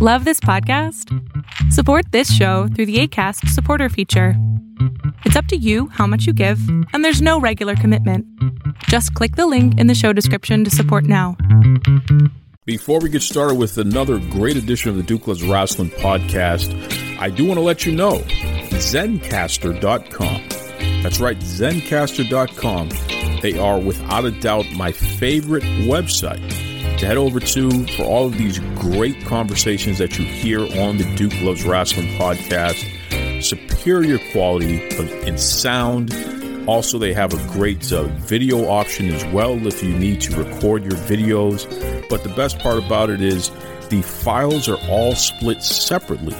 Love this podcast? Support this show through the ACAST supporter feature. It's up to you how much you give, and there's no regular commitment. Just click the link in the show description to support now. Before we get started with another great edition of the Duke Loves Wrestling podcast, I do want to let you know Zencastr.com. That's right, Zencastr.com. They are without a doubt my favorite website to head over to for all of these great conversations that you hear on the Duke Loves Wrestling podcast. Superior quality in sound. Also, they have a great uh, video option as well if you need to record your videos. But the best part about it is the files are all split separately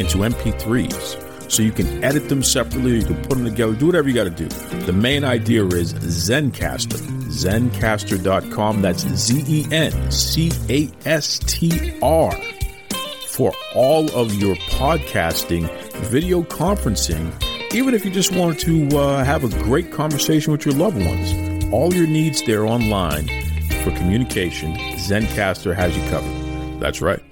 into MP3s. So you can edit them separately, you can put them together, do whatever you got to do. The main idea is Zencastr, zencastr.com. That's Z E N C A S T R for all of your podcasting, video conferencing, even if you just want to uh, have a great conversation with your loved ones. All your needs there online for communication, Zencastr has you covered. That's right.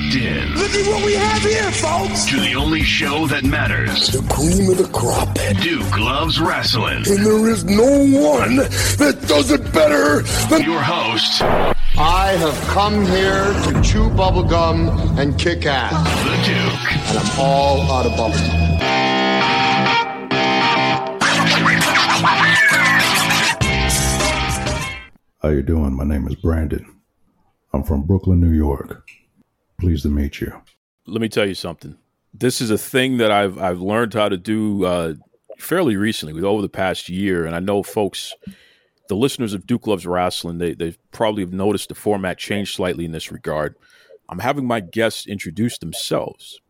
You're locked in Look at what we have here, folks. to the only show that matters. The cream of the crop. Duke loves wrestling. And there is no one that does it better than Your host, I have come here to chew bubblegum and kick ass. the Duke. And I'm all out of bubblegum. How you doing? My name is Brandon. I'm from Brooklyn, New York. Pleased to meet you. let me tell you something. This is a thing that I've I've learned how to do uh, fairly recently, over the past year, and I know folks, the listeners of Duke Loves Wrestling, they they probably have noticed the format changed slightly in this regard. I'm having my guests introduce themselves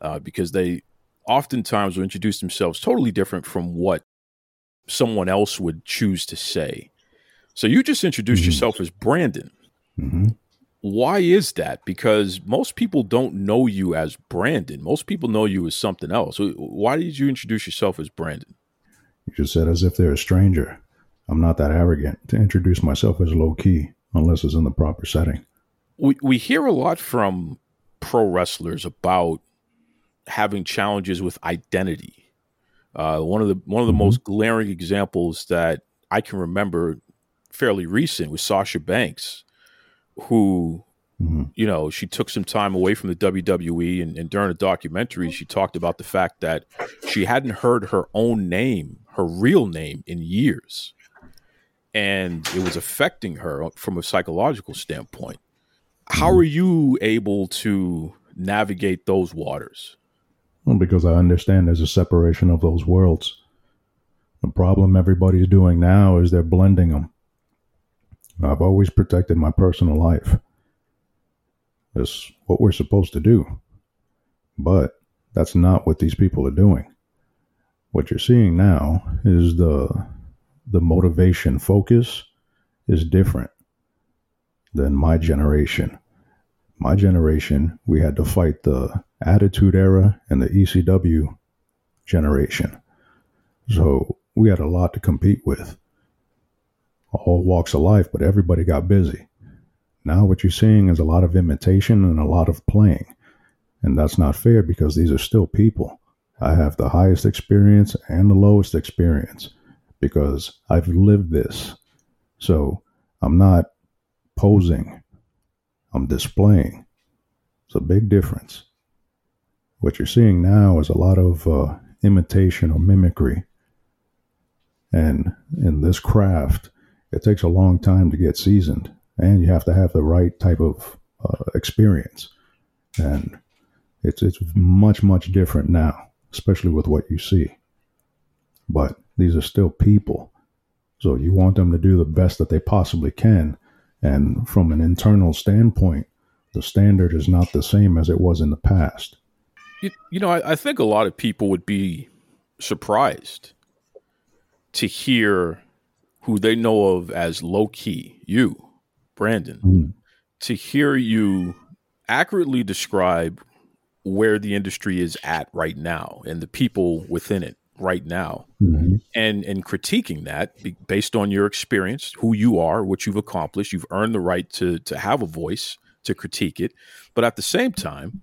uh, because they oftentimes will introduce themselves totally different from what someone else would choose to say. So you just introduced yourself as Brandon hmm why is that? Because most people don't know you as Brandon. Most people know you as something else. Why did you introduce yourself as Brandon? You just said as if they're a stranger. I'm not that arrogant to introduce myself as Low Ki unless it's in the proper setting. We we hear a lot from pro wrestlers about having challenges with identity. Uh, one of the one of the most glaring examples that I can remember, fairly recent, was Sasha Banks, who hmm you know, she took some time away from the WWE, and, and during a documentary, she talked about the fact that she hadn't heard her own name, her real name, in years, and it was affecting her from a psychological standpoint. How are you able to navigate those waters? Well, because I understand there's a separation of those worlds. The problem everybody's doing now is they're blending them. I've always protected my personal life. That's what we're supposed to do. But that's not what these people are doing. What you're seeing now is the the motivation focus is different than my generation. My generation, we had to fight the Attitude Era and the ECW generation. So we had a lot to compete with. All walks of life, but everybody got busy. Now what you're seeing is a lot of imitation and a lot of playing. And that's not fair because these are still people. I have the highest experience and the lowest experience because I've lived this. So I'm not posing, I'm displaying. It's a big difference. What you're seeing now is a lot of uh, imitation or mimicry. And in this craft, it takes a long time to get seasoned, and you have to have the right type of uh, experience. And it's it's much much different now, especially with what you see. But these are still people, so you want them to do the best that they possibly can. And from an internal standpoint, the standard is not the same as it was in the past. You, you know, I, I think a lot of people would be surprised to hear who they know of as Low Ki, you, Brandon, Mm. to hear you accurately describe where the industry is at right now and the people within it right now Mhm. and and critiquing that based on your experience who you are what you've accomplished you've earned the right to to have a voice to critique it. But at the same time,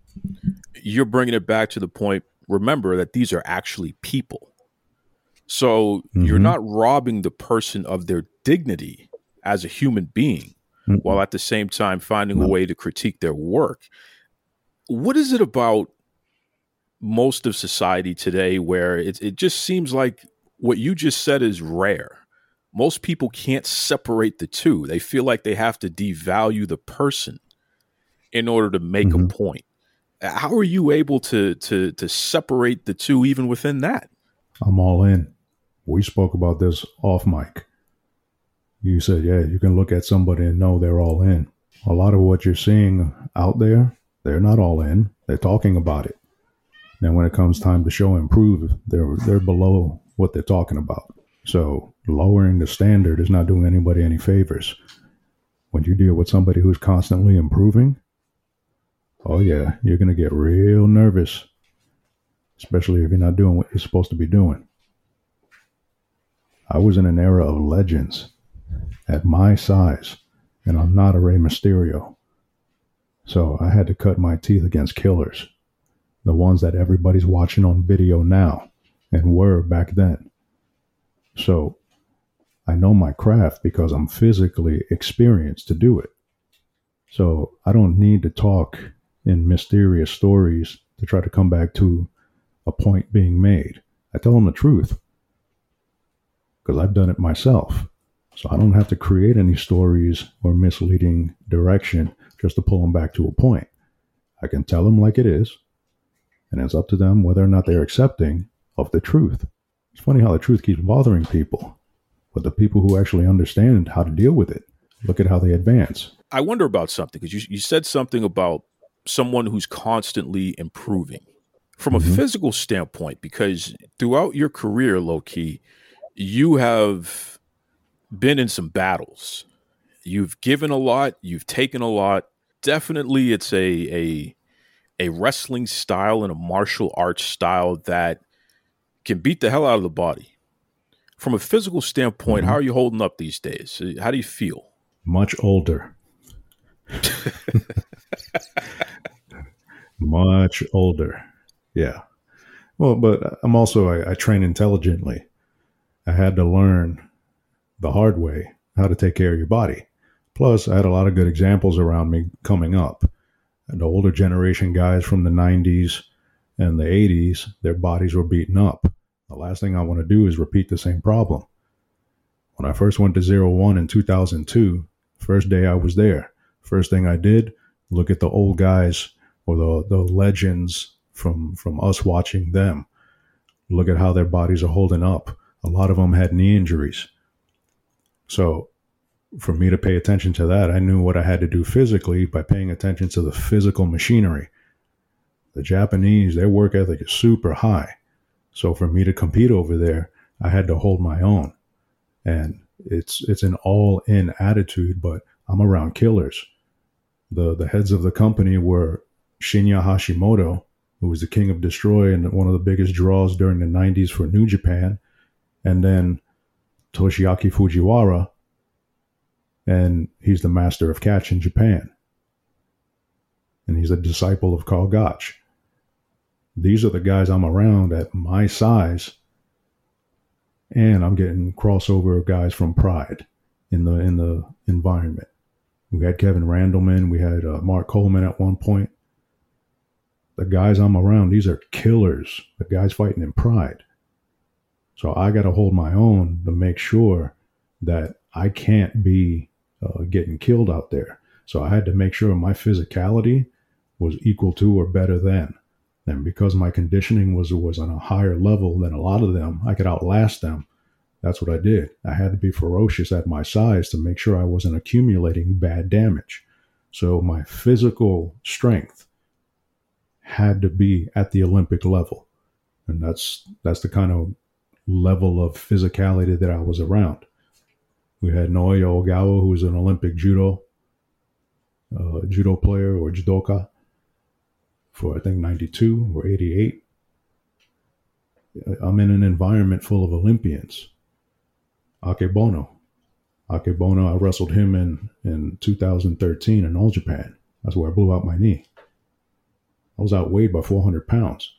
you're bringing it back to the point. Remember that these are actually people. So mm-hmm. you're not robbing the person of their dignity as a human being mm-hmm. while at the same time finding a way to critique their work. What is it about most of society today where it, it just seems like what you just said is rare? Most people can't separate the two. They feel like they have to devalue the person in order to make mm-hmm. a point. How are you able to to to separate the two even within that? I'm all in. We spoke about this off mic. You said, yeah, you can look at somebody and know they're all in. A lot of what you're seeing out there, they're not all in. They're talking about it. Then when it comes time to show and prove, they're they're below what they're talking about. So lowering the standard is not doing anybody any favors. When you deal with somebody who's constantly improving, oh yeah, you're gonna get real nervous, especially if you're not doing what you're supposed to be doing. I was in an era of legends at my size, and I'm not a Rey Mysterio. So I had to cut my teeth against killers, the ones that everybody's watching on video now and were back then. So I know my craft because I'm physically experienced to do it. So I don't need to talk in mysterious stories to try to come back to a point being made. I tell them the truth because I've done it myself. So I don't have to create any stories or misleading direction just to pull them back to a point. I can tell them like it is, and it's up to them whether or not they're accepting of the truth. It's funny how the truth keeps bothering people, but the people who actually understand how to deal with it, look at how they advance. I wonder about something because you, you said something about someone who's constantly improving from a mm-hmm. physical standpoint, because throughout your career, Low Ki, you have been in some battles. You've given a lot, you've taken a lot. Definitely it's a a a wrestling style and a martial arts style that can beat the hell out of the body. From a physical standpoint, mm-hmm. how are you holding up these days? How do you feel? Much older. Much older. Yeah. Well, but I'm also, I, I train intelligently. I had to learn the hard way how to take care of your body. Plus, I had a lot of good examples around me coming up. And the older generation guys from the 90s and the 80s, their bodies were beaten up. The last thing I want to do is repeat the same problem. When I first went to Zero One in 2002, first day I was there, first thing I did, look at the old guys or the, the legends from, from us watching them. Look at how their bodies are holding up. A lot of them had knee injuries. So for me to pay attention to that, I knew what I had to do physically by paying attention to the physical machinery. The Japanese, their work ethic is super high. So for me to compete over there, I had to hold my own. And it's it's an all in attitude, but I'm around killers. The the heads of the company were Shinya Hashimoto, who was the king of destroy and one of the biggest draws during the 90s for New Japan, and then Toshiaki Fujiwara, and he's the master of catch in Japan. And he's a disciple of Karl Gotch. These are the guys I'm around at my size, and I'm getting crossover guys from Pride in the in the environment. We had Kevin Randleman, we had uh, Mark Coleman at one point. The guys I'm around, these are killers. The guys fighting in Pride. So I got to hold my own to make sure that I can't be uh, getting killed out there. So I had to make sure my physicality was equal to or better than. And because my conditioning was was on a higher level than a lot of them, I could outlast them. That's what I did. I had to be ferocious at my size to make sure I wasn't accumulating bad damage. So my physical strength had to be at the Olympic level. And that's that's the kind of level of physicality that I was around. We had Naoya Ogawa, who was an Olympic judo uh, judo player or judoka for I think 92 or 88. I'm in an environment full of Olympians. Akebono. Akebono, I wrestled him in, in 2013 in All Japan. That's where I blew out my knee. I was outweighed by 400 pounds.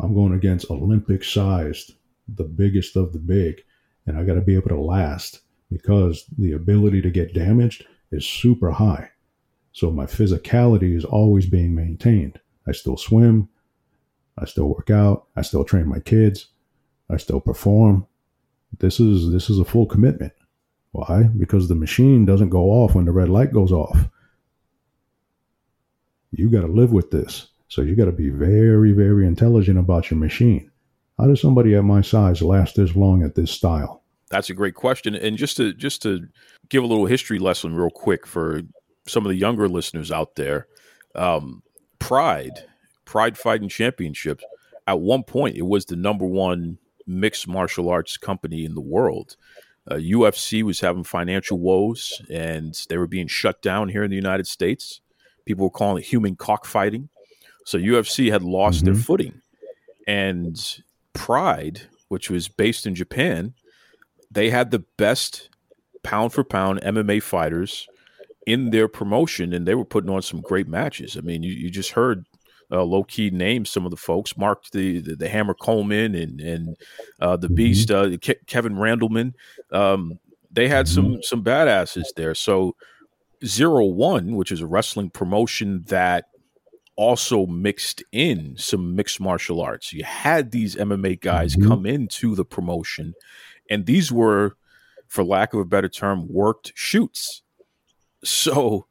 I'm going against Olympic sized, the biggest of the big, and I got to be able to last because the ability to get damaged is super high. So my physicality is always being maintained. I still swim, I still work out, I still train my kids, I still perform. This is this is a full commitment. Why? Because the machine doesn't go off when the red light goes off. You got to live with this. So you got to be very, very intelligent about your machine. How does somebody at my size last this long at this style? That's a great question. And just to just to give a little history lesson real quick for some of the younger listeners out there, um, Pride, Pride Fighting Championships, at one point it was the number one mixed martial arts company in the world. Uh, UFC was having financial woes and they were being shut down here in the United States. People were calling it human cockfighting. So UFC had lost mm-hmm. their footing. And Pride, which was based in Japan, they had the best pound for pound MMA fighters in their promotion, and they were putting on some great matches. I mean, you, you just heard uh, Low Ki name some of the folks. Mark the the, the Hammer Coleman and and uh, the mm-hmm. Beast uh, Ke- Kevin Randleman. Um, they had mm-hmm. some some badasses there. So Zero One, which is a wrestling promotion that also mixed in some mixed martial arts. You had these MMA guys mm-hmm. come into the promotion, and these were, for lack of a better term, worked shoots. So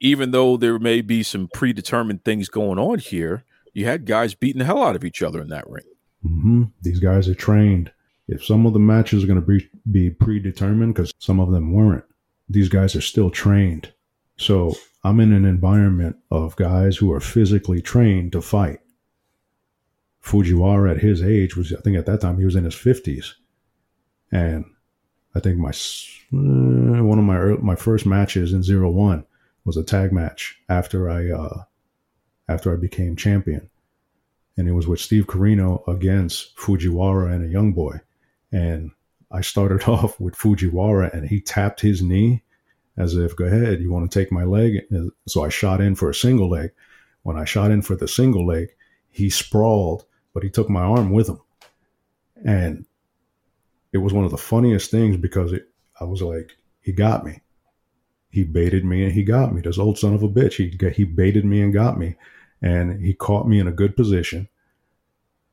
even though there may be some predetermined things going on here, you had guys beating the hell out of each other in that ring. Mm-hmm. These guys are trained. If some of the matches are going to be, be predetermined, because some of them weren't, these guys are still trained. So I'm in an environment of guys who are physically trained to fight. Fujiwara at his age was, I think at that time he was in his 50s. And I think my uh, one of my my first matches in zero one was a tag match after I uh, after I became champion, and it was with Steve Corino against Fujiwara and a young boy, and I started off with Fujiwara and he tapped his knee as if, go ahead, you want to take my leg? So I shot in for a single leg. When I shot in for the single leg, he sprawled, but he took my arm with him. And it was one of the funniest things because it, I was like, he got me he baited me and he got me. This old son of a bitch. He he baited me and got me, and he caught me in a good position,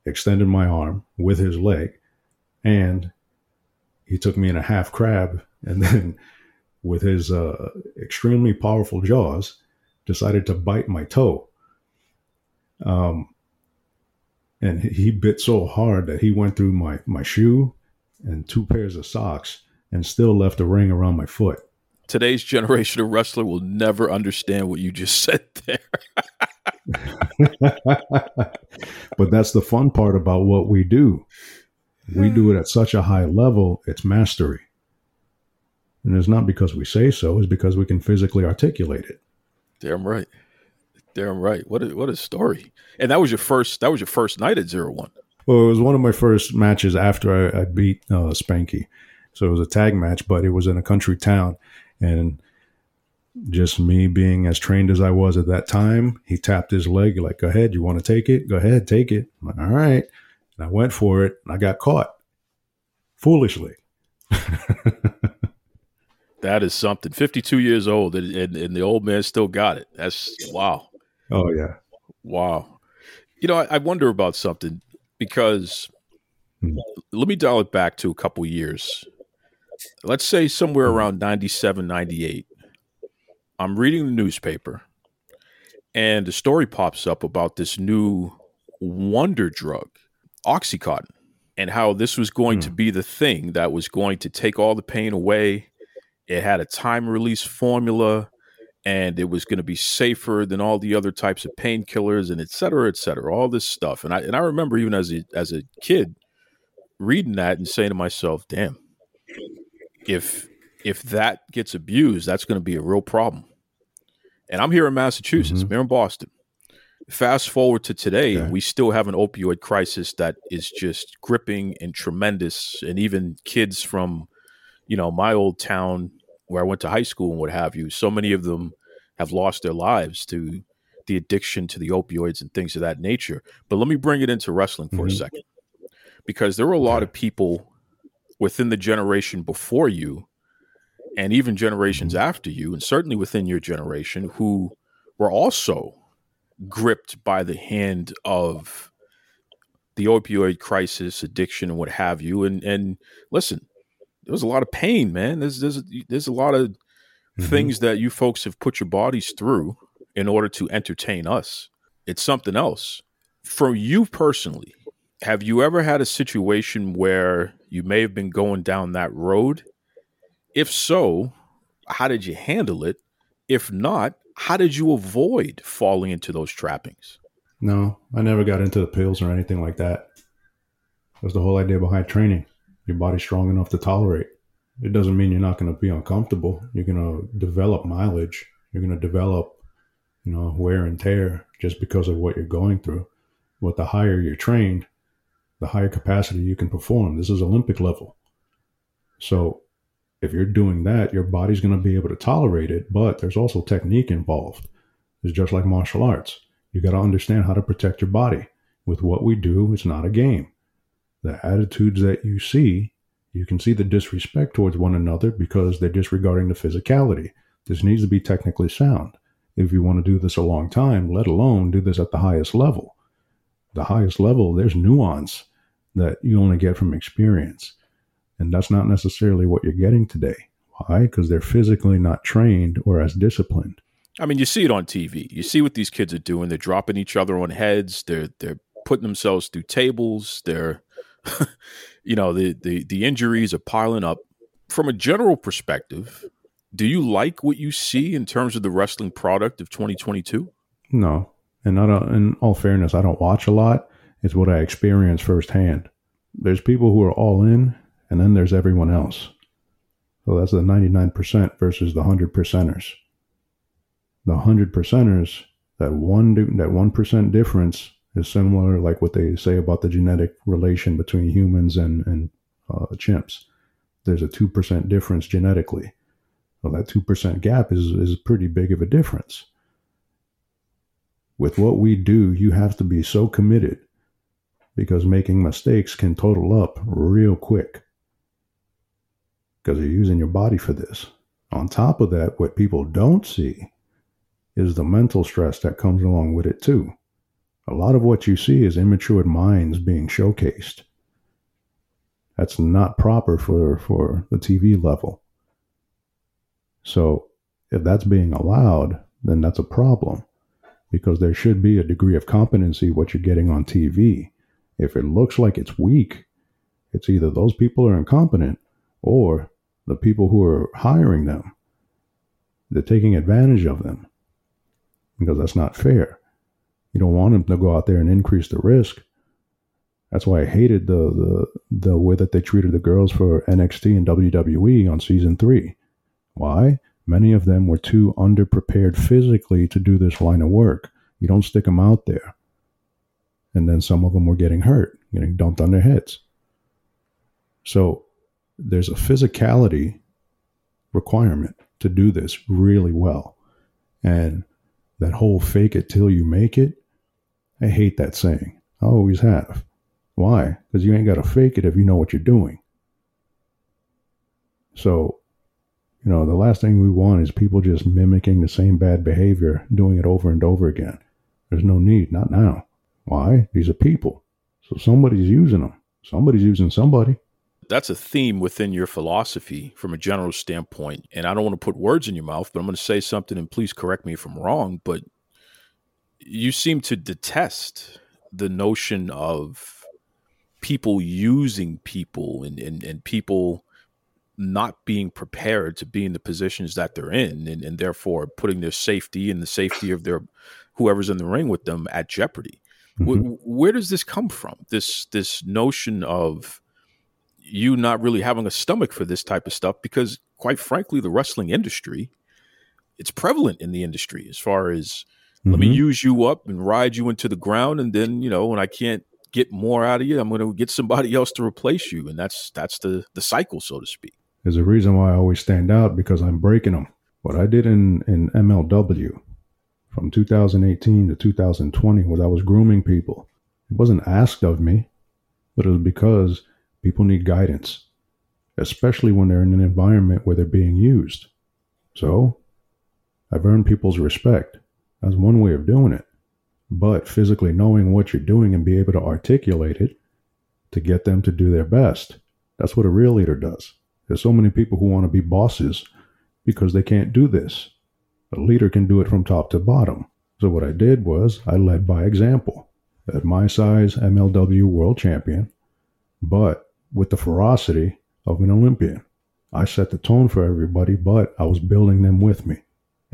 extended my arm with his leg, and he took me in a half crab, and then with his uh, extremely powerful jaws, decided to bite my toe. Um, and he bit so hard that he went through my my shoe and two pairs of socks and still left a ring around my foot today's generation of wrestler will never understand what you just said there. but that's the fun part about what we do. We do it at such a high level, it's mastery. And it's not because we say so, it's because we can physically articulate it. Damn right. Damn right. What a what a story. And that was your first that was your first night at zero one. Well, it was one of my first matches after I, I beat uh, Spanky. So it was a tag match, but it was in a country town. And just me being as trained as I was at that time, he tapped his leg, like, go ahead, you want to take it? Go ahead, take it. I'm like, all right. And I went for it and I got caught foolishly. that is something. 52 years old and, and, and, the old man still got it. That's wow. Oh, yeah. Wow. You know, I, I wonder about something because hmm. let me dial it back to a couple years let's say somewhere mm-hmm. around 97, 98, I'm reading the newspaper and a story pops up about this new wonder drug, Oxycontin, and how this was going mm. to be the thing that was going to take all the pain away. It had a time release formula and it was going to be safer than all the other types of painkillers and et cetera, et cetera, all this stuff. And I, and I remember even as a, as a kid reading that and saying to myself, damn, if if that gets abused, that's going to be a real problem. And I'm here in Massachusetts, mm-hmm. I'm here in Boston. Fast forward to today, okay. we still have an opioid crisis that is just gripping and tremendous. And even kids from, you know, my old town where I went to high school and what have you, so many of them have lost their lives to the addiction to the opioids and things of that nature. But let me bring it into wrestling for Mhm. a second, because there were a lot of people within the generation before you, and even generations after you, and certainly within your generation, who were also gripped by the hand of the opioid crisis, addiction, and what have you. And and listen, there was a lot of pain, man. There's there's there's a lot of Mhm. things that you folks have put your bodies through in order to entertain us. It's something else. For you personally, have you ever had a situation where you may have been going down that road? If so, how did you handle it? If not, how did you avoid falling into those trappings? No, I never got into the pills or anything like that. That's the whole idea behind training. Your body's strong enough to tolerate. It doesn't mean you're not going to be uncomfortable. You're going to develop mileage. You're going to develop, you know, wear and tear just because of what you're going through. But the higher you're trained, the higher capacity you can perform. This is Olympic level. So if you're doing that, your body's going to be able to tolerate it. But there's also technique involved. It's just like martial arts. You got to understand how to protect your body. With what we do, it's not a game. The attitudes that you see, you can see the disrespect towards one another because they're disregarding the physicality. This needs to be technically sound. If you want to do this a long time, let alone do this at the highest level. The highest level, there's nuance that you only get from experience. And that's not necessarily what you're getting today. Why? Because they're physically not trained or as disciplined. I mean, you see it on TV. You see what these kids are doing. They're dropping each other on heads. They're they're putting themselves through tables. They're, you know, the the the injuries are piling up. From a general perspective, do you like what you see in terms of the wrestling product of 2022? No, and don't. In all fairness, I don't watch a lot. It's what I experience firsthand. There's people who are all in, and then there's everyone else. So that's the 99% versus the 100 percenters. The 100 percenters, that one that one percent difference is similar, like what they say about the genetic relation between humans and and uh, chimps. There's a two percent difference genetically. Well, that two percent gap is is pretty big of a difference with what we do, you have to be so committed because making mistakes can total up real quick because you're using your body for this. On top of that, what people don't see is the mental stress that comes along with it, too. A lot of what you see is immature minds being showcased. That's not proper for, for the TV level. So, if that's being allowed, then that's a problem because there should be a degree of competency what you're getting on TV. If it looks like it's weak, it's either those people are incompetent or the people who are hiring them. They're taking advantage of them because that's not fair. You don't want them to go out there and increase the risk. That's why I hated the the, the way that they treated the girls for NXT and WWE on season three. Why? Many of them were too underprepared physically to do this line of work. You don't stick them out there. And then some of them were getting hurt, getting dumped on their heads. So there's a physicality requirement to do this really well. And that whole fake it till you make it, I hate that saying. I always have. Why? Because you ain't got to fake it if you know what you're doing. So you know, the last thing we want is people just mimicking the same bad behavior, doing it over and over again. There's no need, not now. Why? These are people. So somebody's using them. Somebody's using somebody. That's a theme within your philosophy from a general standpoint. And I don't want to put words in your mouth, but I'm going to say something and please correct me if I'm wrong. But you seem to detest the notion of people using people and, and, and people not being prepared to be in the positions that they're in and, and therefore putting their safety and the safety of their whoever's in the ring with them at jeopardy. Mhm. Wh- where does this come from? This this notion of you not really having a stomach for this type of stuff because quite frankly the wrestling industry it's prevalent in the industry as far as let me Mhm. use you up and ride you into the ground and then you know when i can't get more out of you i'm going to get somebody else to replace you and that's that's the the cycle so to speak There's a reason why I always stand out because I'm breaking them. What I did in, in MLW from 2018 to 2020 was I was grooming people. It wasn't asked of me, but it was because people need guidance, especially when they're in an environment where they're being used. So I've earned people's respect. That's one way of doing it. But physically knowing what you're doing and be able to articulate it to get them to do their best. That's what a real leader does. There's so many people who want to be bosses because they can't do this. A leader can do it from top to bottom. So what I did was I led by example. At my size, MLW world champion, but with the ferocity of an Olympian. I set the tone for everybody, but I was building them with me.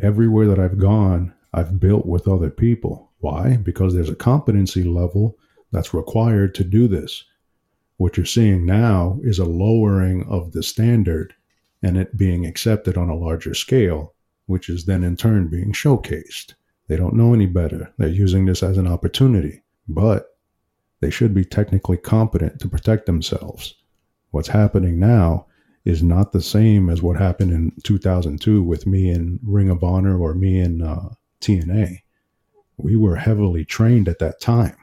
Everywhere that I've gone, I've built with other people. Why? Because there's a competency level that's required to do this. What you're seeing now is a lowering of the standard and it being accepted on a larger scale, which is then in turn being showcased. They don't know any better. They're using this as an opportunity, but they should be technically competent to protect themselves. What's happening now is not the same as what happened in 2002 with me in Ring of Honor or me in uh, TNA. We were heavily trained at that time,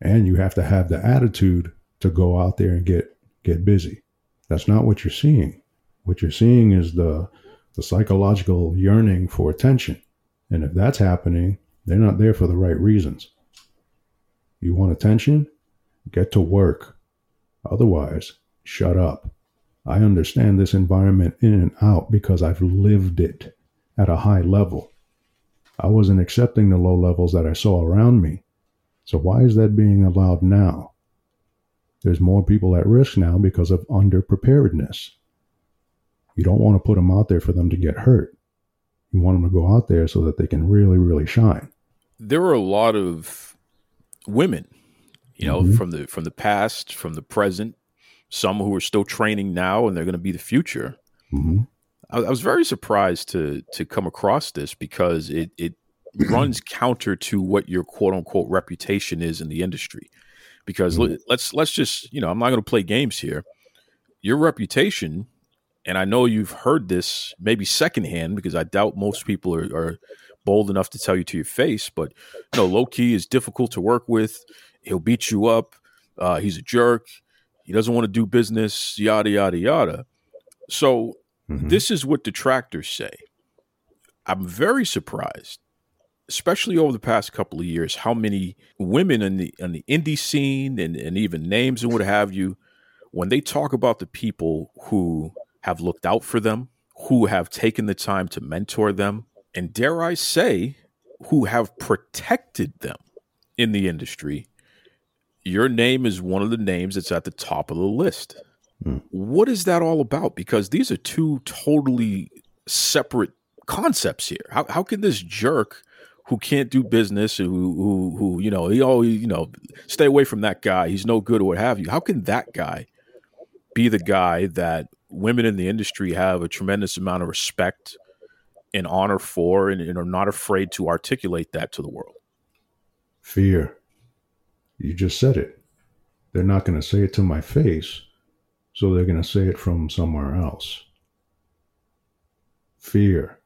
and you have to have the attitude to go out there and get get busy. That's not what you're seeing. What you're seeing is the the psychological yearning for attention. And if that's happening, they're not there for the right reasons. You want attention? Get to work. Otherwise, shut up. I understand this environment in and out because I've lived it at a high level. I wasn't accepting the low levels that I saw around me. So why is that being allowed now? There's more people at risk now because of underpreparedness. You don't want to put them out there for them to get hurt. You want them to go out there so that they can really, really shine. There are a lot of women, you know, mm-hmm. from the from the past, from the present, some who are still training now and they're going to be the future. Mm-hmm. I, I, was very surprised to to come across this because it it runs counter to what your quote unquote reputation is in the industry. Because mm-hmm. let's let's just you know I'm not going to play games here. Your reputation and I know you've heard this maybe secondhand because I doubt most people are, are bold enough to tell you to your face. But you know, Low Ki is difficult to work with. He'll beat you up. Uh, he's a jerk. He doesn't want to do business. Yada yada yada. So mm-hmm. this is what detractors say. I'm very surprised, especially over the past couple of years, how many women in the in the indie scene and, and even names and what have you, when they talk about the people who have looked out for them, who have taken the time to mentor them, and dare I say, who have protected them in the industry, your name is one of the names that's at the top of the list. Mm. What is that all about? Because these are two totally separate concepts here. How, how can this jerk who can't do business, who, who, who, you know, he always, you know, stay away from that guy. He's no good or what have you. How can that guy be the guy that women in the industry have a tremendous amount of respect and honor for and, and are not afraid to articulate that to the world. Fear. You just said it. They're not going to say it to my face, so they're going to say it from somewhere else. Fear.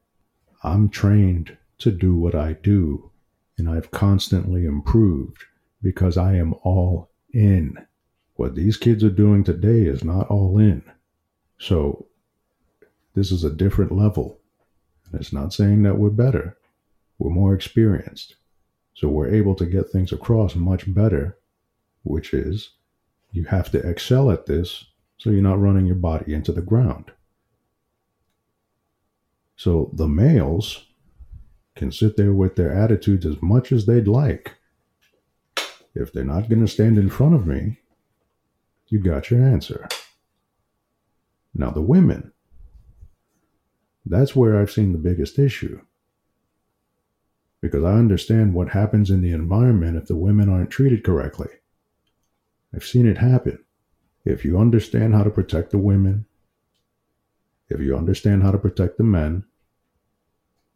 I'm trained to do what I do, and I've constantly improved because I am all in. What these kids are doing today is not all in. So this is a different level. And it's not saying that we're better. We're more experienced. So we're able to get things across much better, which is you have to excel at this so you're not running your body into the ground. So the males can sit there with their attitudes as much as they'd like. If they're not going to stand in front of me, you got your answer. Now, the women, that's where I've seen the biggest issue. Because I understand what happens in the environment if the women aren't treated correctly. I've seen it happen. If you understand how to protect the women, if you understand how to protect the men,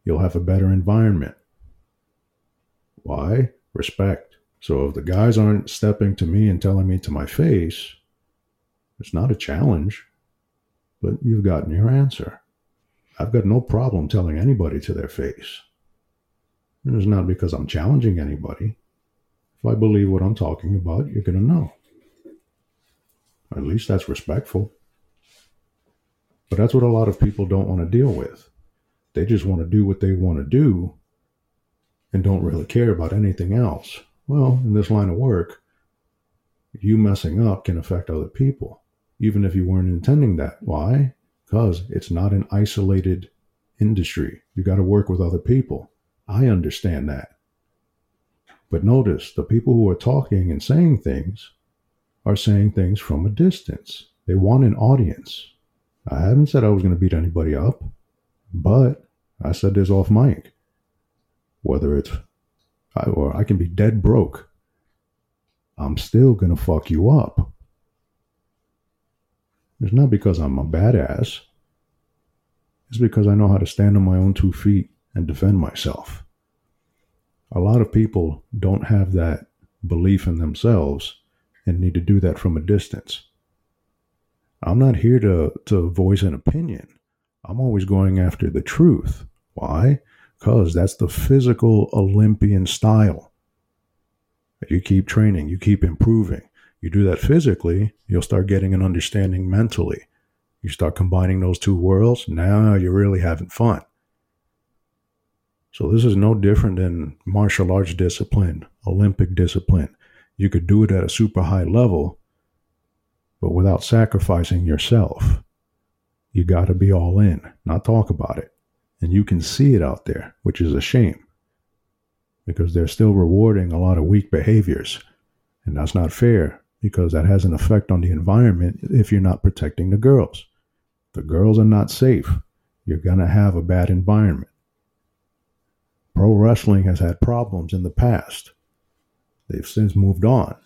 you'll have a better environment. Why? Respect. So if the guys aren't stepping to me and telling me to my face, it's not a challenge but you've gotten your answer. I've got no problem telling anybody to their face. And it's not because I'm challenging anybody. If I believe what I'm talking about, you're going to know. At least that's respectful. But that's what a lot of people don't want to deal with. They just want to do what they want to do and don't really care about anything else. Well, in this line of work, you messing up can affect other people, even if you weren't intending that. Why? Because it's not an isolated industry. You got to work with other people. I understand that. But notice the people who are talking and saying things are saying things from a distance. They want an audience. I haven't said I was going to beat anybody up, but I said this off mic. Whether it's, I, or I can be dead broke, I'm still going to fuck you up. It's not because I'm a badass. It's because I know how to stand on my own two feet and defend myself. A lot of people don't have that belief in themselves and need to do that from a distance. I'm not here to, to voice an opinion. I'm always going after the truth. Why? Because that's the physical Olympian style. You keep training, you keep improving. You do that physically, you'll start getting an understanding mentally. You start combining those two worlds, now you're really having fun. So this is no different than martial arts discipline, Olympic discipline. You could do it at a super high level, but without sacrificing yourself. You got to be all in, not talk about it. And you can see it out there, which is a shame because they're still rewarding a lot of weak behaviors. And that's not fair because that has an effect on the environment if you're not protecting the girls. The girls are not safe. You're going to have a bad environment. Pro wrestling has had problems in the past. They've since moved on.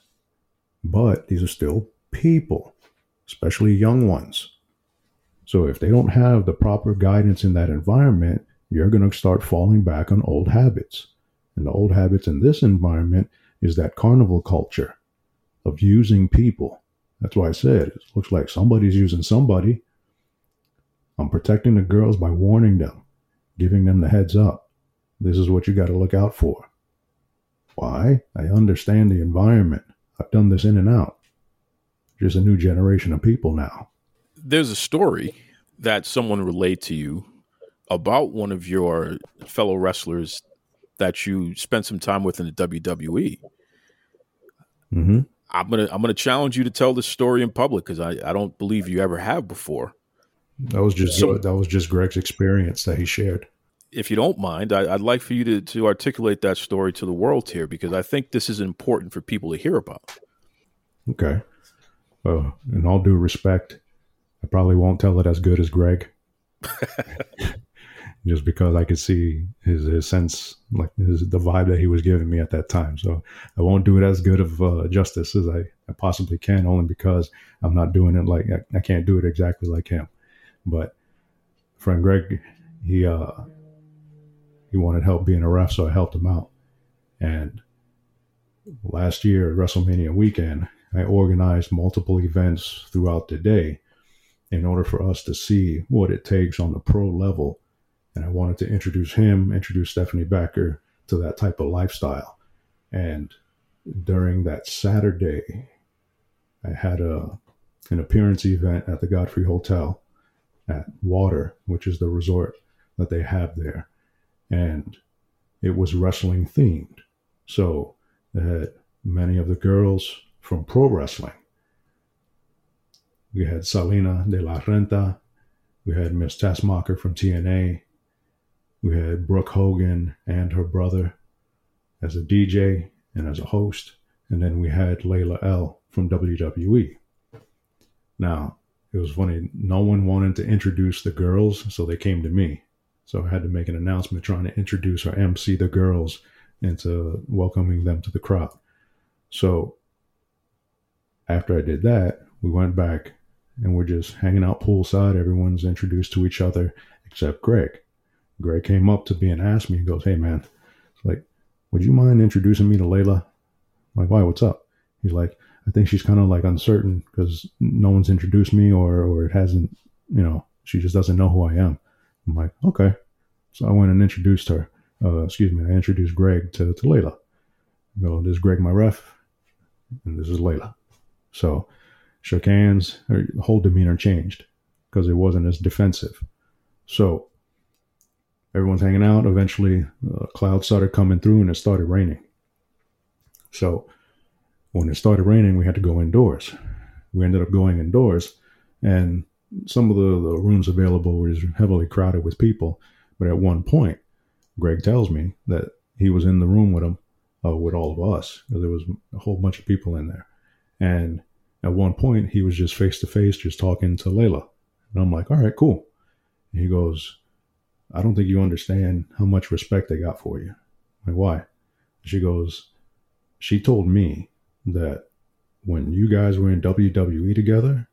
But these are still people, especially young ones. So if they don't have the proper guidance in that environment, you're going to start falling back on old habits. And the old habits in this environment is that carnival culture of using people. That's why I said it looks like somebody's using somebody. I'm protecting the girls by warning them, giving them the heads up. This is what you got to look out for. Why? I understand the environment. I've done this in and out. There's a new generation of people now. There's a story that someone relayed to you about one of your fellow wrestlers that you spent some time with in the WWE. Mm-hmm. I'm gonna I'm gonna challenge you to tell this story in public because I, I don't believe you ever have before. That was just so, that was just Greg's experience that he shared. If you don't mind, I, would like for you to to articulate that story to the world here because I think this is important for people to hear about. Okay. Well, in all due respect, I probably won't tell it as good as Greg. Just because I could see his, his sense, like his, the vibe that he was giving me at that time. So I won't do it as good of uh, justice as I, I, possibly can, only because I'm not doing it like I, I can't do it exactly like him. But friend Greg, he uh, he wanted help being a ref, so I helped him out. And last year, WrestleMania weekend, I organized multiple events throughout the day in order for us to see what it takes on the pro level. And I wanted to introduce him, introduce Stephanie Becker to that type of lifestyle. And during that Saturday, I had a an appearance event at the Godfrey Hotel at Water, which is the resort that they have there. And it was wrestling themed. So had many of the girls from pro wrestling. We had Salina de la Renta. We had Miss Tessmacher from TNA. We had Brooke Hogan and her brother as a DJ and as a host. And then we had Layla El from WWE. Now, it was funny. No one wanted to introduce the girls, so they came to me. So I had to make an announcement trying to introduce or MC the girls into welcoming them to the crowd. So after I did that, we went back and we're just hanging out poolside. Everyone's introduced to each other except Greg. Greg came up to me and asked me, he goes, Hey man, like, would you mind introducing me to Layla? I'm like, why? What's up? He's like, I think she's kind of like uncertain because no one's introduced me or, or it hasn't, you know, she just doesn't know who I am. I'm like, okay. So I went and introduced her. Uh, excuse me, I introduced Greg to, to Layla. I go, this is Greg, my ref, and this is Layla. So shook hands. Her whole demeanor changed because it wasn't as defensive. So everyone's hanging out. Eventually, uh, clouds started coming through and it started raining. So when it started raining, we had to go indoors. We ended up going indoors, and some of the, the rooms available was heavily crowded with people. But at one point, Greg tells me that he was in the room with him, uh, with all of us. There was a whole bunch of people in there, and at one point he was just face to face, just talking to Layla, and I'm like, "All right, cool." And he goes, "I don't think you understand how much respect they got for you." I'm like, why? She goes, "She told me that when you guys were in WWE together,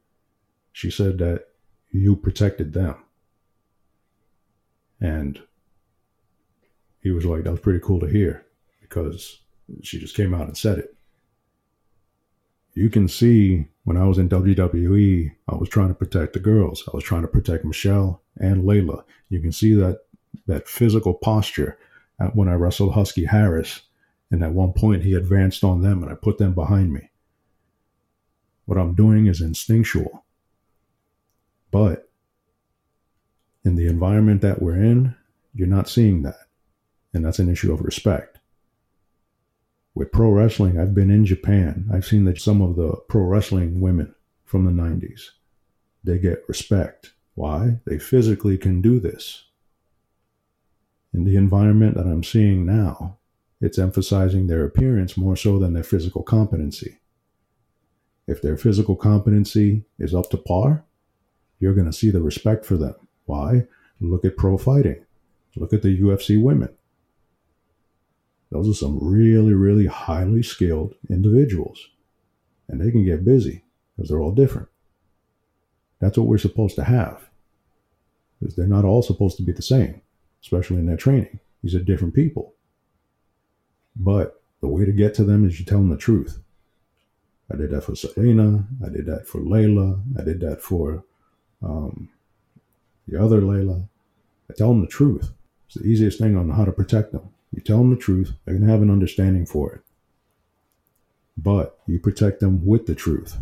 she said that you protected them." And he was like, that was pretty cool to hear because she just came out and said it. You can see when I was in WWE, I was trying to protect the girls. I was trying to protect Michelle and Layla. You can see that that physical posture when I wrestled Husky Harris. And at one point, he advanced on them, and I put them behind me. What I'm doing is instinctual. But in the environment that we're in, you're not seeing that. And that's an issue of respect. With pro wrestling, I've been in Japan. I've seen that some of the pro wrestling women from the 90s, they get respect. Why? They physically can do this. In the environment that I'm seeing now, it's emphasizing their appearance more so than their physical competency. If their physical competency is up to par, you're going to see the respect for them. Why? Look at pro fighting. Look at the UFC women. Those are some really, really highly skilled individuals. And they can get busy because they're all different. That's what we're supposed to have. Because they're not all supposed to be the same, especially in their training. These are different people. But the way to get to them is you tell them the truth. I did that for Selena. I did that for Layla. I did that for um, the other Layla. Tell them the truth. It's the easiest thing on how to protect them. You tell them the truth, they're going to have an understanding for it. But you protect them with the truth.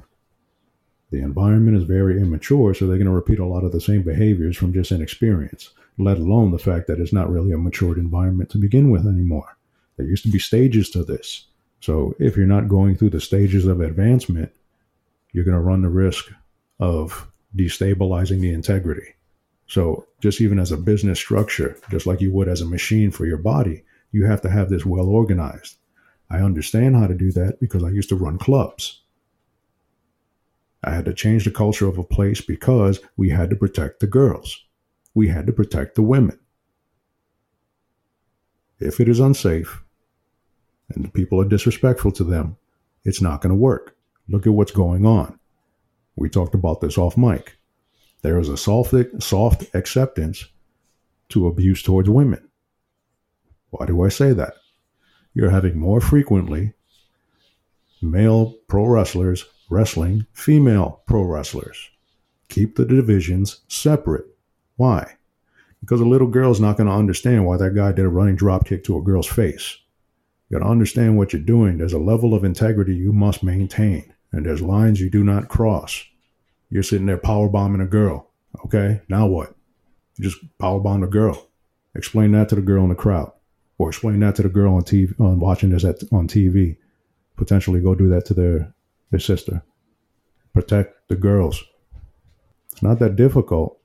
The environment is very immature, so they're going to repeat a lot of the same behaviors from just inexperience, let alone the fact that it's not really a matured environment to begin with anymore. There used to be stages to this. So if you're not going through the stages of advancement, you're going to run the risk of destabilizing the integrity. So just even as a business structure, just like you would as a machine for your body, you have to have this well organized. I understand how to do that because I used to run clubs. I had to change the culture of a place because we had to protect the girls. We had to protect the women. If it is unsafe and people are disrespectful to them, it's not going to work. Look at what's going on. We talked about this off mic. There is a soft, soft acceptance to abuse towards women. Why do I say that? You're having more frequently male pro wrestlers wrestling female pro wrestlers. Keep the divisions separate. Why? Because a little girl's not going to understand why that guy did a running drop kick to a girl's face. You got to understand what you're doing. There's a level of integrity you must maintain, and there's lines you do not cross. You're sitting there power bombing a girl. Okay, now what? You just power bomb a girl. Explain that to the girl in the crowd or explain that to the girl on TV on watching this at, on TV. Potentially go do that to their their sister. Protect the girls. It's not that difficult,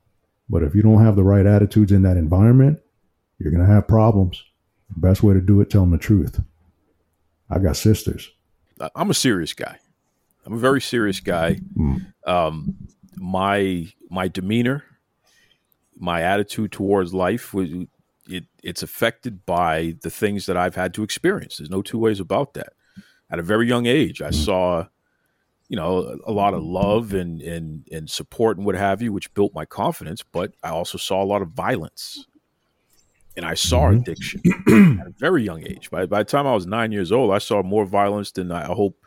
but if you don't have the right attitudes in that environment, you're gonna have problems. The best way to do it, tell them the truth. I got sisters. I'm a serious guy. I'm a very serious guy. Mm. Um, my my demeanor, my attitude towards life was it it's affected by the things that I've had to experience. There's no two ways about that. At a very young age, I saw, you know, a, a lot of love and and and support and what have you, which built my confidence. But I also saw a lot of violence, and I saw mm-hmm. addiction at a very young age. By by the time I was nine years old, I saw more violence than I hope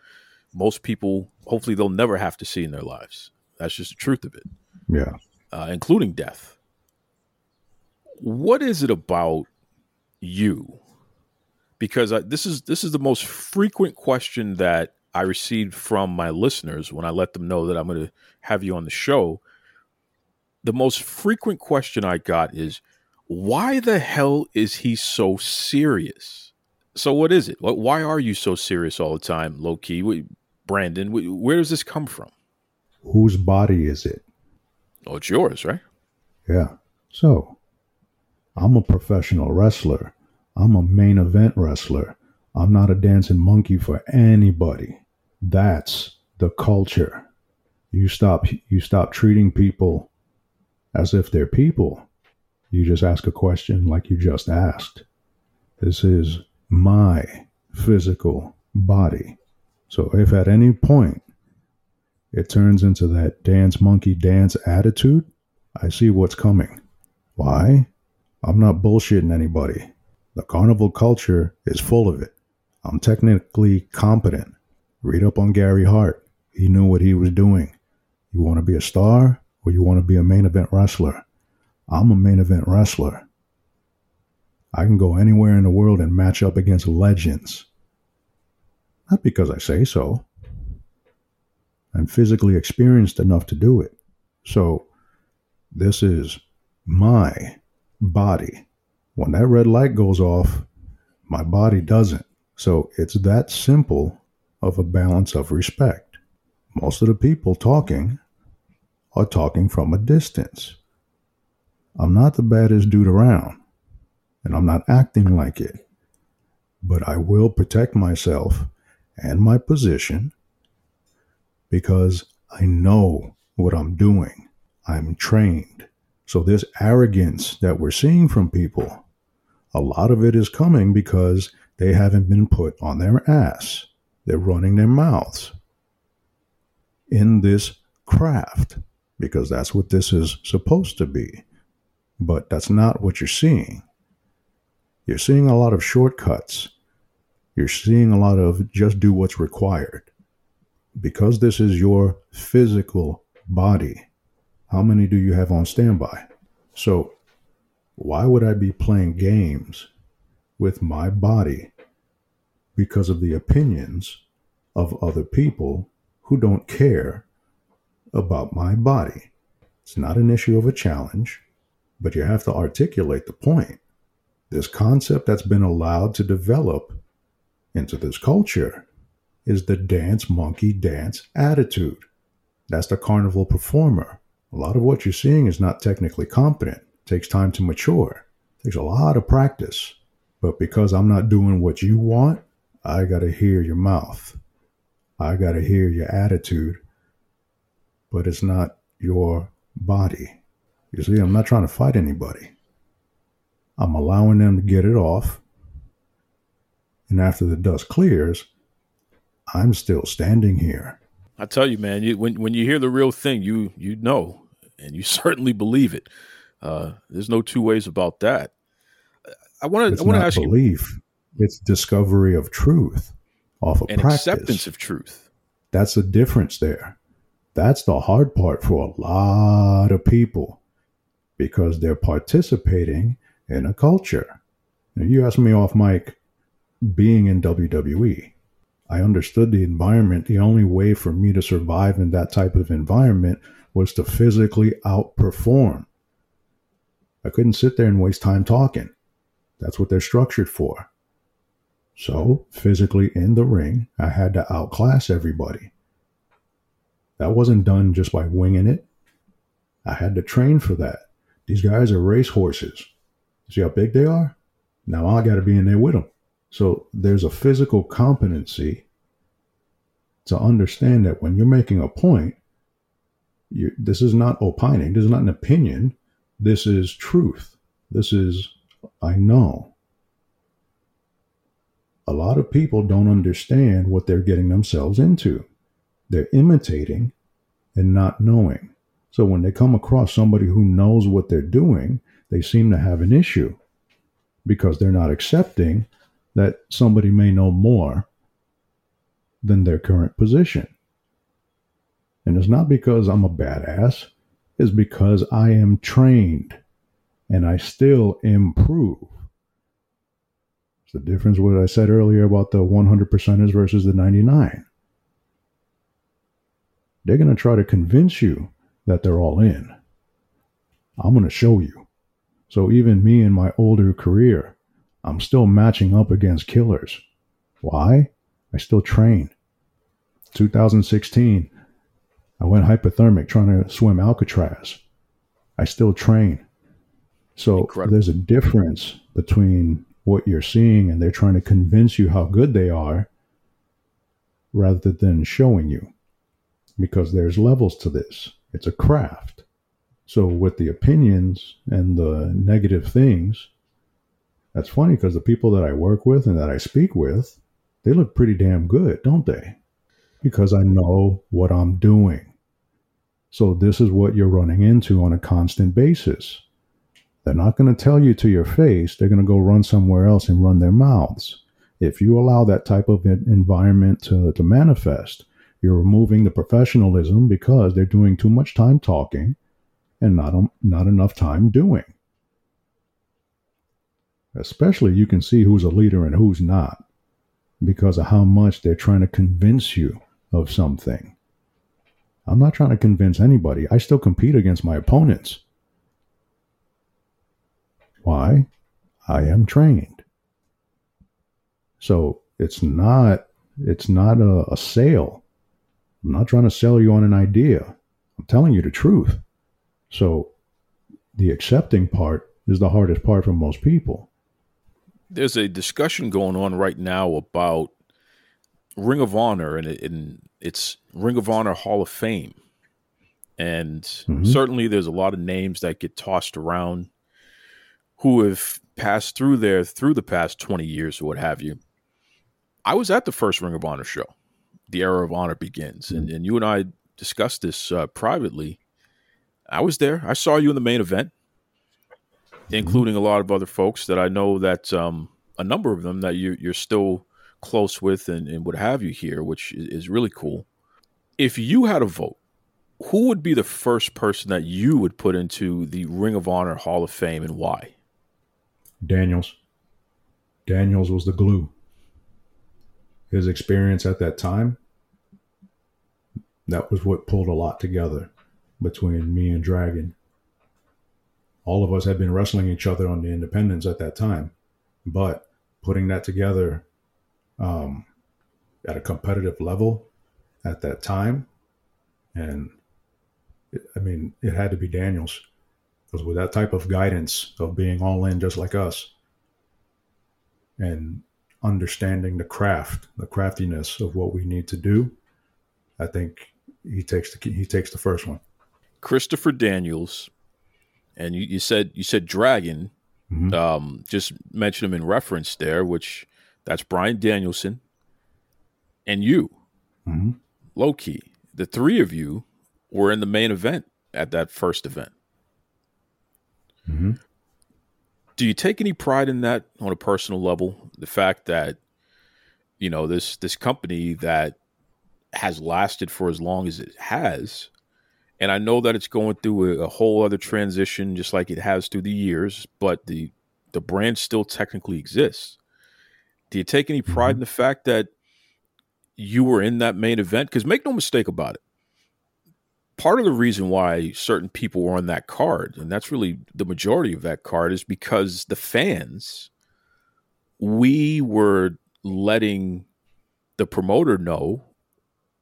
most people. Hopefully, they'll never have to see in their lives. That's just the truth of it. Yeah, uh, including death. what is it about you? Because I, this is this is the most frequent question that I received from my listeners when I let them know that I'm going to have you on the show. The most frequent question I got is, why the hell is he so serious? So what is it? Why are you so serious all the time, Low Ki? Brandon, where does this come from? Whose body is it? Oh, it's yours, right? Yeah. So, I'm a professional wrestler. I'm a main event wrestler. I'm not a dancing monkey for anybody. That's the culture. You stop you stop treating people as if they're people. You just ask a question like you just asked. This is my physical body. So if at any point it turns into that dance monkey dance attitude, I see what's coming. Why? I'm not bullshitting anybody. The carnival culture is full of it. I'm technically competent. Read up on Gary Hart. He knew what he was doing. You want to be a star or you want to be a main event wrestler? I'm a main event wrestler. I can go anywhere in the world and match up against legends. Not because I say so. I'm physically experienced enough to do it. So, this is my body. When that red light goes off, my body doesn't. So, it's that simple of a balance of respect. Most of the people talking are talking from a distance. I'm not the baddest dude around, and I'm not acting like it, but I will protect myself and my position because I know what I'm doing. I'm trained. So, this arrogance that we're seeing from people, a lot of it is coming because they haven't been put on their ass. They're running their mouths in this craft because that's what this is supposed to be. But that's not what you're seeing. You're seeing a lot of shortcuts. You're seeing a lot of just do what's required because this is your physical body, how many do you have on standby? So, why would I be playing games with my body because of the opinions of other people who don't care about my body? It's not an issue of a challenge, but you have to articulate the point. This concept that's been allowed to develop into this culture is the dance monkey dance attitude. That's the carnival performer. A lot of what you're seeing is not technically competent. It takes time to mature. It takes a lot of practice. But because I'm not doing what you want, I got to hear your mouth. I got to hear your attitude. But it's not your body. You see, I'm not trying to fight anybody. I'm allowing them to get it off. And after the dust clears, I'm still standing here. I tell you, man, you, when when you hear the real thing, you you know, and you certainly believe it. Uh, there's no two ways about that. I want to I want to ask belief. you. It's discovery of truth off of and practice. acceptance of truth. That's the difference there. That's the hard part for a lot of people because they're participating in a culture. Now, you asked me off mic being in WWE. I understood the environment. The only way for me to survive in that type of environment was to physically outperform. I couldn't sit there and waste time talking. That's what they're structured for. So, physically in the ring, I had to outclass everybody. That wasn't done just by winging it. I had to train for that. These guys are race horses. See how big they are? Now I got to be in there with them. So there's a physical competency to understand that when you're making a point, this is not opining, this is not an opinion, this is truth. This is, I know. A lot of people don't understand what they're getting themselves into. They're imitating and not knowing. So when they come across somebody who knows what they're doing, they seem to have an issue because they're not accepting that somebody may know more than their current position. And it's not because I'm a badass, it's because I am trained and I still improve. It's the difference what I said earlier about the 100 percenters versus the 99. They're going to try to convince you that they're all in. I'm going to show you. So even me in my older career, I'm still matching up against killers. Why? I still train. 2016, I went hypothermic trying to swim Alcatraz. I still train. So Incredible. there's a difference between what you're seeing and they're trying to convince you how good they are rather than showing you because there's levels to this. It's a craft. So with the opinions and the negative things, that's funny because the people that I work with and that I speak with, they look pretty damn good, don't they? Because I know what I'm doing. So this is what you're running into on a constant basis. They're not going to tell you to your face. They're going to go run somewhere else and run their mouths. If you allow that type of environment to, to manifest, you're removing the professionalism because they're doing too much time talking and not, not enough time doing. Especially, you can see who's a leader and who's not because of how much they're trying to convince you of something. I'm not trying to convince anybody. I still compete against my opponents. Why? I am trained. So it's not it's not a, a sale. I'm not trying to sell you on an idea. I'm telling you the truth. So the accepting part is the hardest part for most people. There's a discussion going on right now about Ring of Honor and, it, and it's Ring of Honor Hall of Fame. And Mhm. certainly there's a lot of names that get tossed around who have passed through there through the past 20 years or what have you. I was at the first Ring of Honor show. The era of honor begins. And, and you and I discussed this uh, privately. I was there. I saw you in the main event, including a lot of other folks that I know that um, a number of them that you, you're still close with and, and have you here, which is really cool. If you had a vote, who would be the first person that you would put into the Ring of Honor Hall of Fame and why? Daniels. Daniels was the glue. His experience at that time, that was what pulled a lot together between me and Dragon. All of us had been wrestling each other on the independents at that time, but putting that together um, at a competitive level at that time, and it, I mean, it had to be Daniels because with that type of guidance of being all in just like us and understanding the craft the craftiness of what we need to do i think he takes the he takes the first one. Christopher Daniels, and you, you said you said Dragon. Mhm. Um, just mention him in reference there, which that's Brian Danielson, and you, Mhm. Low Ki. The three of you were in the main event at that first event. Mhm. Do you take any pride in that on a personal level? The fact that you know this this company that has lasted for as long as it has, and I know that it's going through a, a whole other transition, just like it has through the years. But the the brand still technically exists. Do you take any pride mm-hmm. in the fact that you were in that main event? Because make no mistake about it, part of the reason why certain people were on that card, and that's really the majority of that card, is because the fans, we were letting the promoter know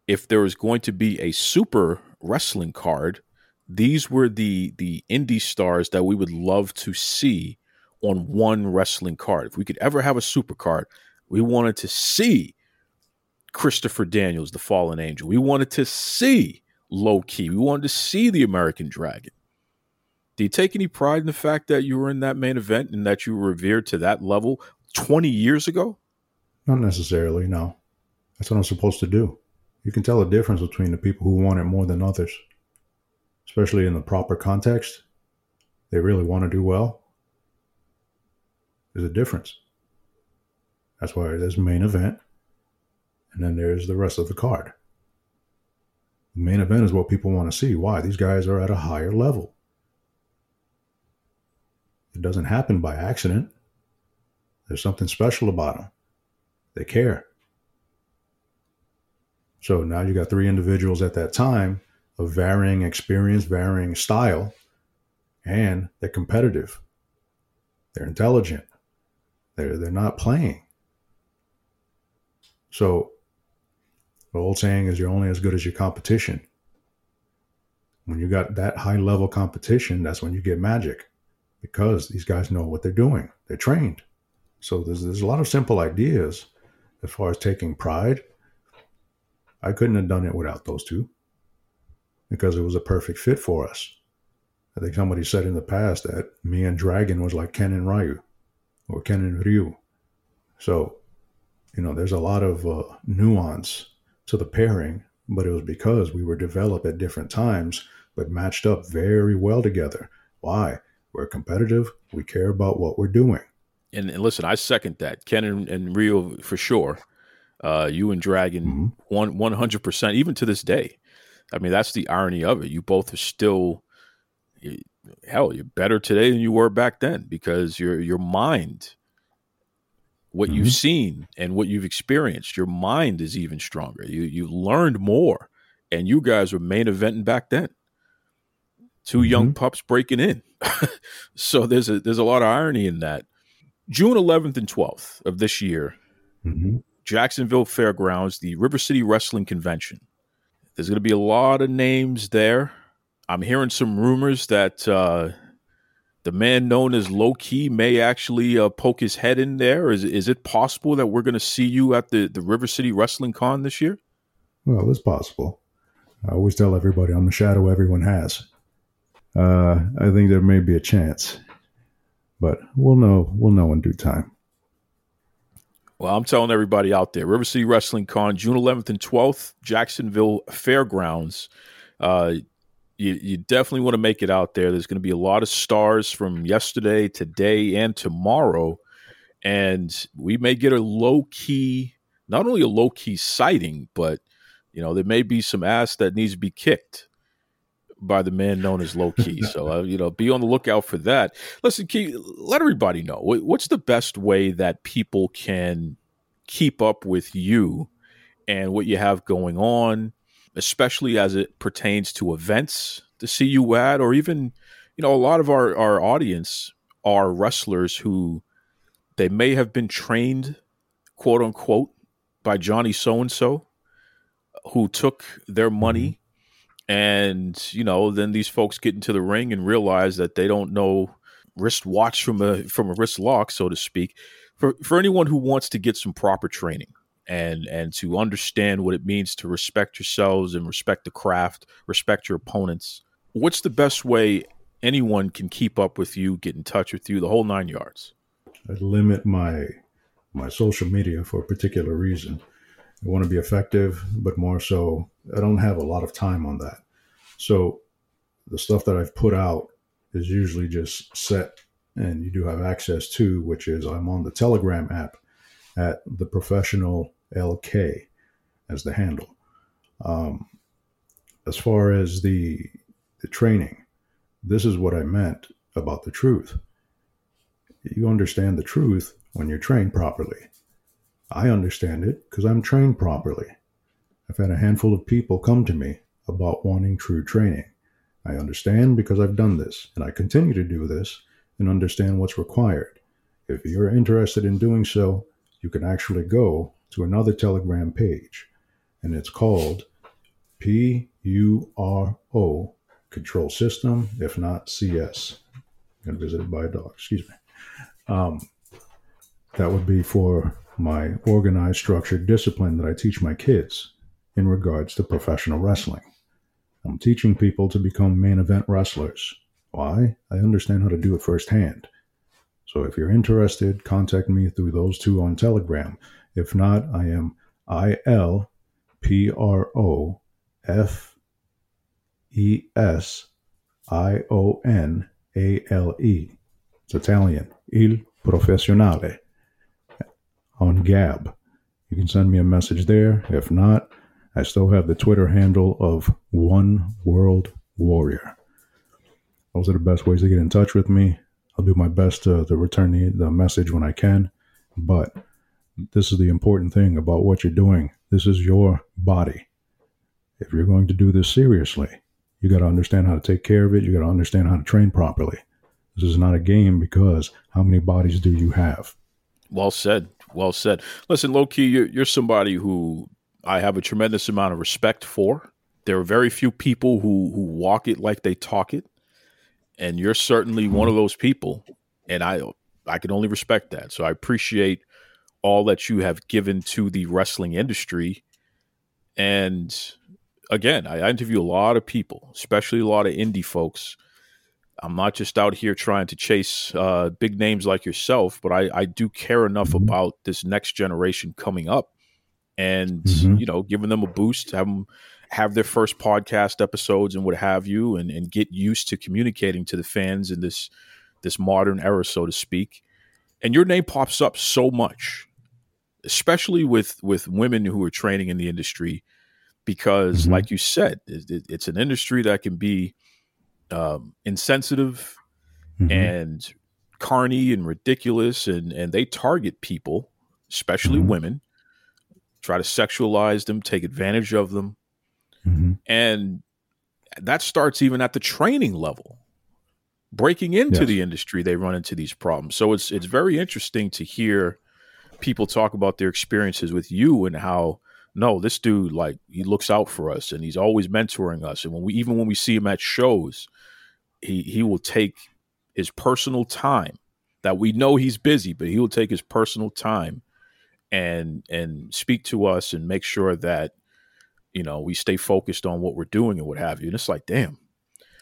if there was going to be a super wrestling card, these were the the indie stars that we would love to see on one wrestling card. If we could ever have a super card, we wanted to see Christopher Daniels, the fallen angel. We wanted to see Low Ki. We wanted to see the American Dragon. Do you take any pride in the fact that you were in that main event and that you were revered to that level 20 years ago? not necessarily no that's what i'm supposed to do you can tell a difference between the people who want it more than others especially in the proper context. They really want to do well. There's a difference. That's why there's main event and then there's the rest of the card. The main event is what people want to see. Why? These guys are at a higher level. It doesn't happen by accident. There's something special about them. They care. So now you got three individuals at that time of varying experience, varying style, and they're competitive. They're intelligent. They're they're not playing. So the old saying is you're only as good as your competition. When you got that high level competition, that's when you get magic because these guys know what they're doing. They're trained. So there's there's a lot of simple ideas as far as taking pride. I couldn't have done it without those two because it was a perfect fit for us. I think somebody said in the past that me and Dragon was like Ken and Ryu or Ken and Ryu. So, you know, there's a lot of uh, nuance to the pairing, but it was because we were developed at different times, but matched up very well together. Why? We're competitive. We care about what we're doing. And, and listen, I second that. Ken and, and Ryu for sure. Uh, you and Dragon, mm-hmm. one one hundred percent. Even to this day, I mean, that's the irony of it. You both are still, hell, you're better today than you were back then because your your mind, what mm-hmm. you've seen and what you've experienced, your mind is even stronger. You you learned more, and you guys were main eventing back then. 2 mm-hmm. young pups breaking in, so there's a there's a lot of irony in that. June 11th and 12th of this year, mm-hmm. Jacksonville Fairgrounds, the River City Wrestling Convention. There's going to be a lot of names there. I'm hearing some rumors that uh, the man known as Low Ki may actually uh, poke his head in there. Is is it possible that we're going to see you at the the River City Wrestling Con this year? Well, it's possible. I always tell everybody I'm the shadow everyone has. Uh, I think there may be a chance, but we'll know. We'll know in due time. Well, I'm telling everybody out there, River City Wrestling Con, June 11th and 12th, Jacksonville Fairgrounds. Uh, you, you definitely want to make it out there. There's going to be a lot of stars from yesterday, today, and tomorrow. And we may get a Low Ki, not only a Low Ki sighting, but, you know, there may be some ass that needs to be kicked by the man known as Low Ki. so, uh, you know, be on the lookout for that. Listen, Key, let everybody know what's the best way that people can keep up with you and what you have going on, especially as it pertains to events to see you at, or even, you know, a lot of our, our audience are wrestlers who they may have been trained, quote unquote, by Johnny so and so, who took their money mm-hmm and you know then these folks get into the ring and realize that they don't know wrist watch from a from a wrist lock so to speak. For for anyone who wants to get some proper training and and to understand what it means to respect yourselves and respect the craft respect your opponents what's the best way anyone can keep up with you get in touch with you the whole nine yards? I limit my my social media for a particular reason. I want to be effective, but more so, I don't have a lot of time on that. So the stuff that I've put out is usually just set and you do have access to, which is I'm on the Telegram app at the professional LK as the handle. Um, as far as the the training, this is what I meant about the truth. You understand the truth when you're trained properly. I understand it because I'm trained properly. I've had a handful of people come to me about wanting true training. I understand because I've done this and I continue to do this and understand what's required. If you're interested in doing so, you can actually go to another Telegram page and it's called P U R O Control System, if not CS. I'm visited by a dog, excuse me. Um, that would be for my organized, structured discipline that I teach my kids in regards to professional wrestling. I'm teaching people to become main event wrestlers. Why? I understand how to do it firsthand. So if you're interested, contact me through those two on Telegram. If not, I am I L P R O F E S I O N A L E. It's Italian. Il Professionale on Gab. You can send me a message there. If not, I still have the Twitter handle of One World Warrior. Those are the best ways to get in touch with me. I'll do my best to, to return the, the message when I can. But this is the important thing about what you're doing. This is your body. If you're going to do this seriously, you got to understand how to take care of it. You got to understand how to train properly. This is not a game because how many bodies do you have? Well said. Well said. Listen, Low Ki, you're, you're somebody who I have a tremendous amount of respect for. There are very few people who who walk it like they talk it, and you're certainly one of those people. And I I can only respect that. So I appreciate all that you have given to the wrestling industry. And again, I, interview a lot of people, especially a lot of indie folks. I'm not just out here trying to chase uh, big names like yourself, but I, I do care enough about this next generation coming up and, Mhm. you know, giving them a boost, have them have their first podcast episodes and what have you, and, and get used to communicating to the fans in this this modern era, so to speak. And your name pops up so much, especially with with women who are training in the industry, because, Mhm. like you said, it, it- it's an industry that can be um, insensitive Mhm. and carny and ridiculous, and and they target people, especially Mhm. women, try to sexualize them, take advantage of them, Mhm. and that starts even at the training level breaking into Yes. the industry they run into these problems so it's it's very interesting to hear people talk about their experiences with you and how no this dude like he looks out for us and he's always mentoring us and when we even when we see him at shows he he will take his personal time that we know he's busy but he will take his personal time and and speak to us and make sure that you know we stay focused on what we're doing and what have you. And it's like damn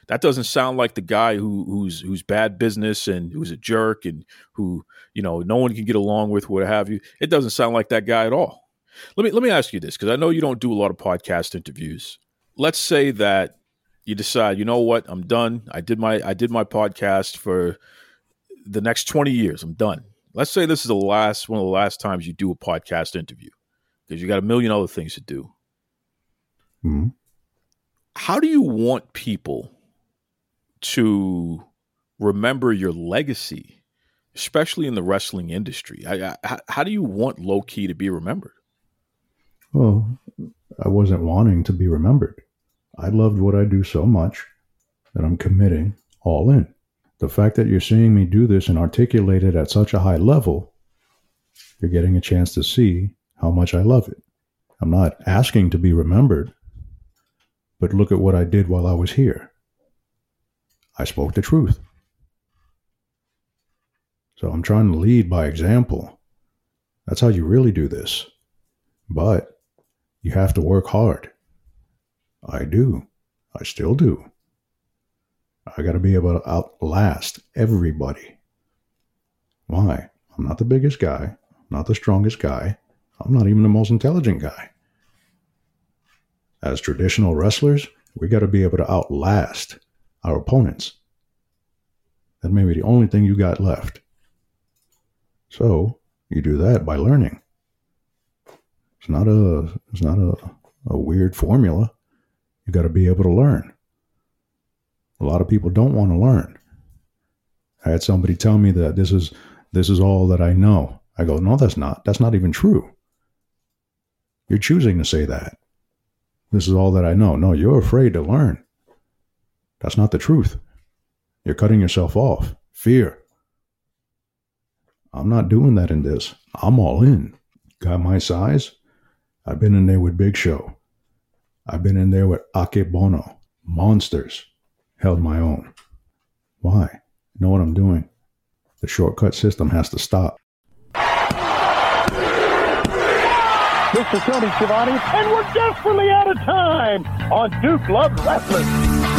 that doesn't sound like the guy who who's who's bad business and who's a jerk and who you know no one can get along with what have you. It doesn't sound like that guy at all. Let me let me ask you this because i know you don't do a lot of podcast interviews. Let's say that you decide you know what? I'm done. I did my i did my podcast for the next 20 years. I'm done let's say this is the last one of the last times you do a podcast interview because you got a million other things to do Mhm. how do you want people to remember your legacy, especially in the wrestling industry? I, I, how, how do you want Low Ki to be remembered? Well, I wasn't wanting to be remembered. I loved what I do so much that I'm committing all in. The fact that you're seeing me do this and articulate it at such a high level, you're getting a chance to see how much I love it. I'm not asking to be remembered, but look at what I did while I was here. I spoke the truth. So I'm trying to lead by example. That's how you really do this. But you have to work hard. I do. I still do. I got to be able to outlast everybody. Why? I'm not the biggest guy, not the strongest guy. I'm not even the most intelligent guy. As traditional wrestlers, we got to be able to outlast our opponents. That may be the only thing you got left. So you do that by learning. It's not a it's not a, a weird formula. You got to be able to learn. A lot of people don't want to learn. I had somebody tell me that this is this is all that I know. I go, no, that's not. That's not even true. You're choosing to say that. This is all that I know. No, you're afraid to learn. That's not the truth. You're cutting yourself off. Fear. I'm not doing that in this. I'm all in. Got my size? I've been in there with Big Show. I've been in there with Akebono. Monsters. Held my own. Why? Know what I'm doing? The shortcut system has to stop. This is Tony Schiavone, and we're desperately out of time on Duke Love Wrestling.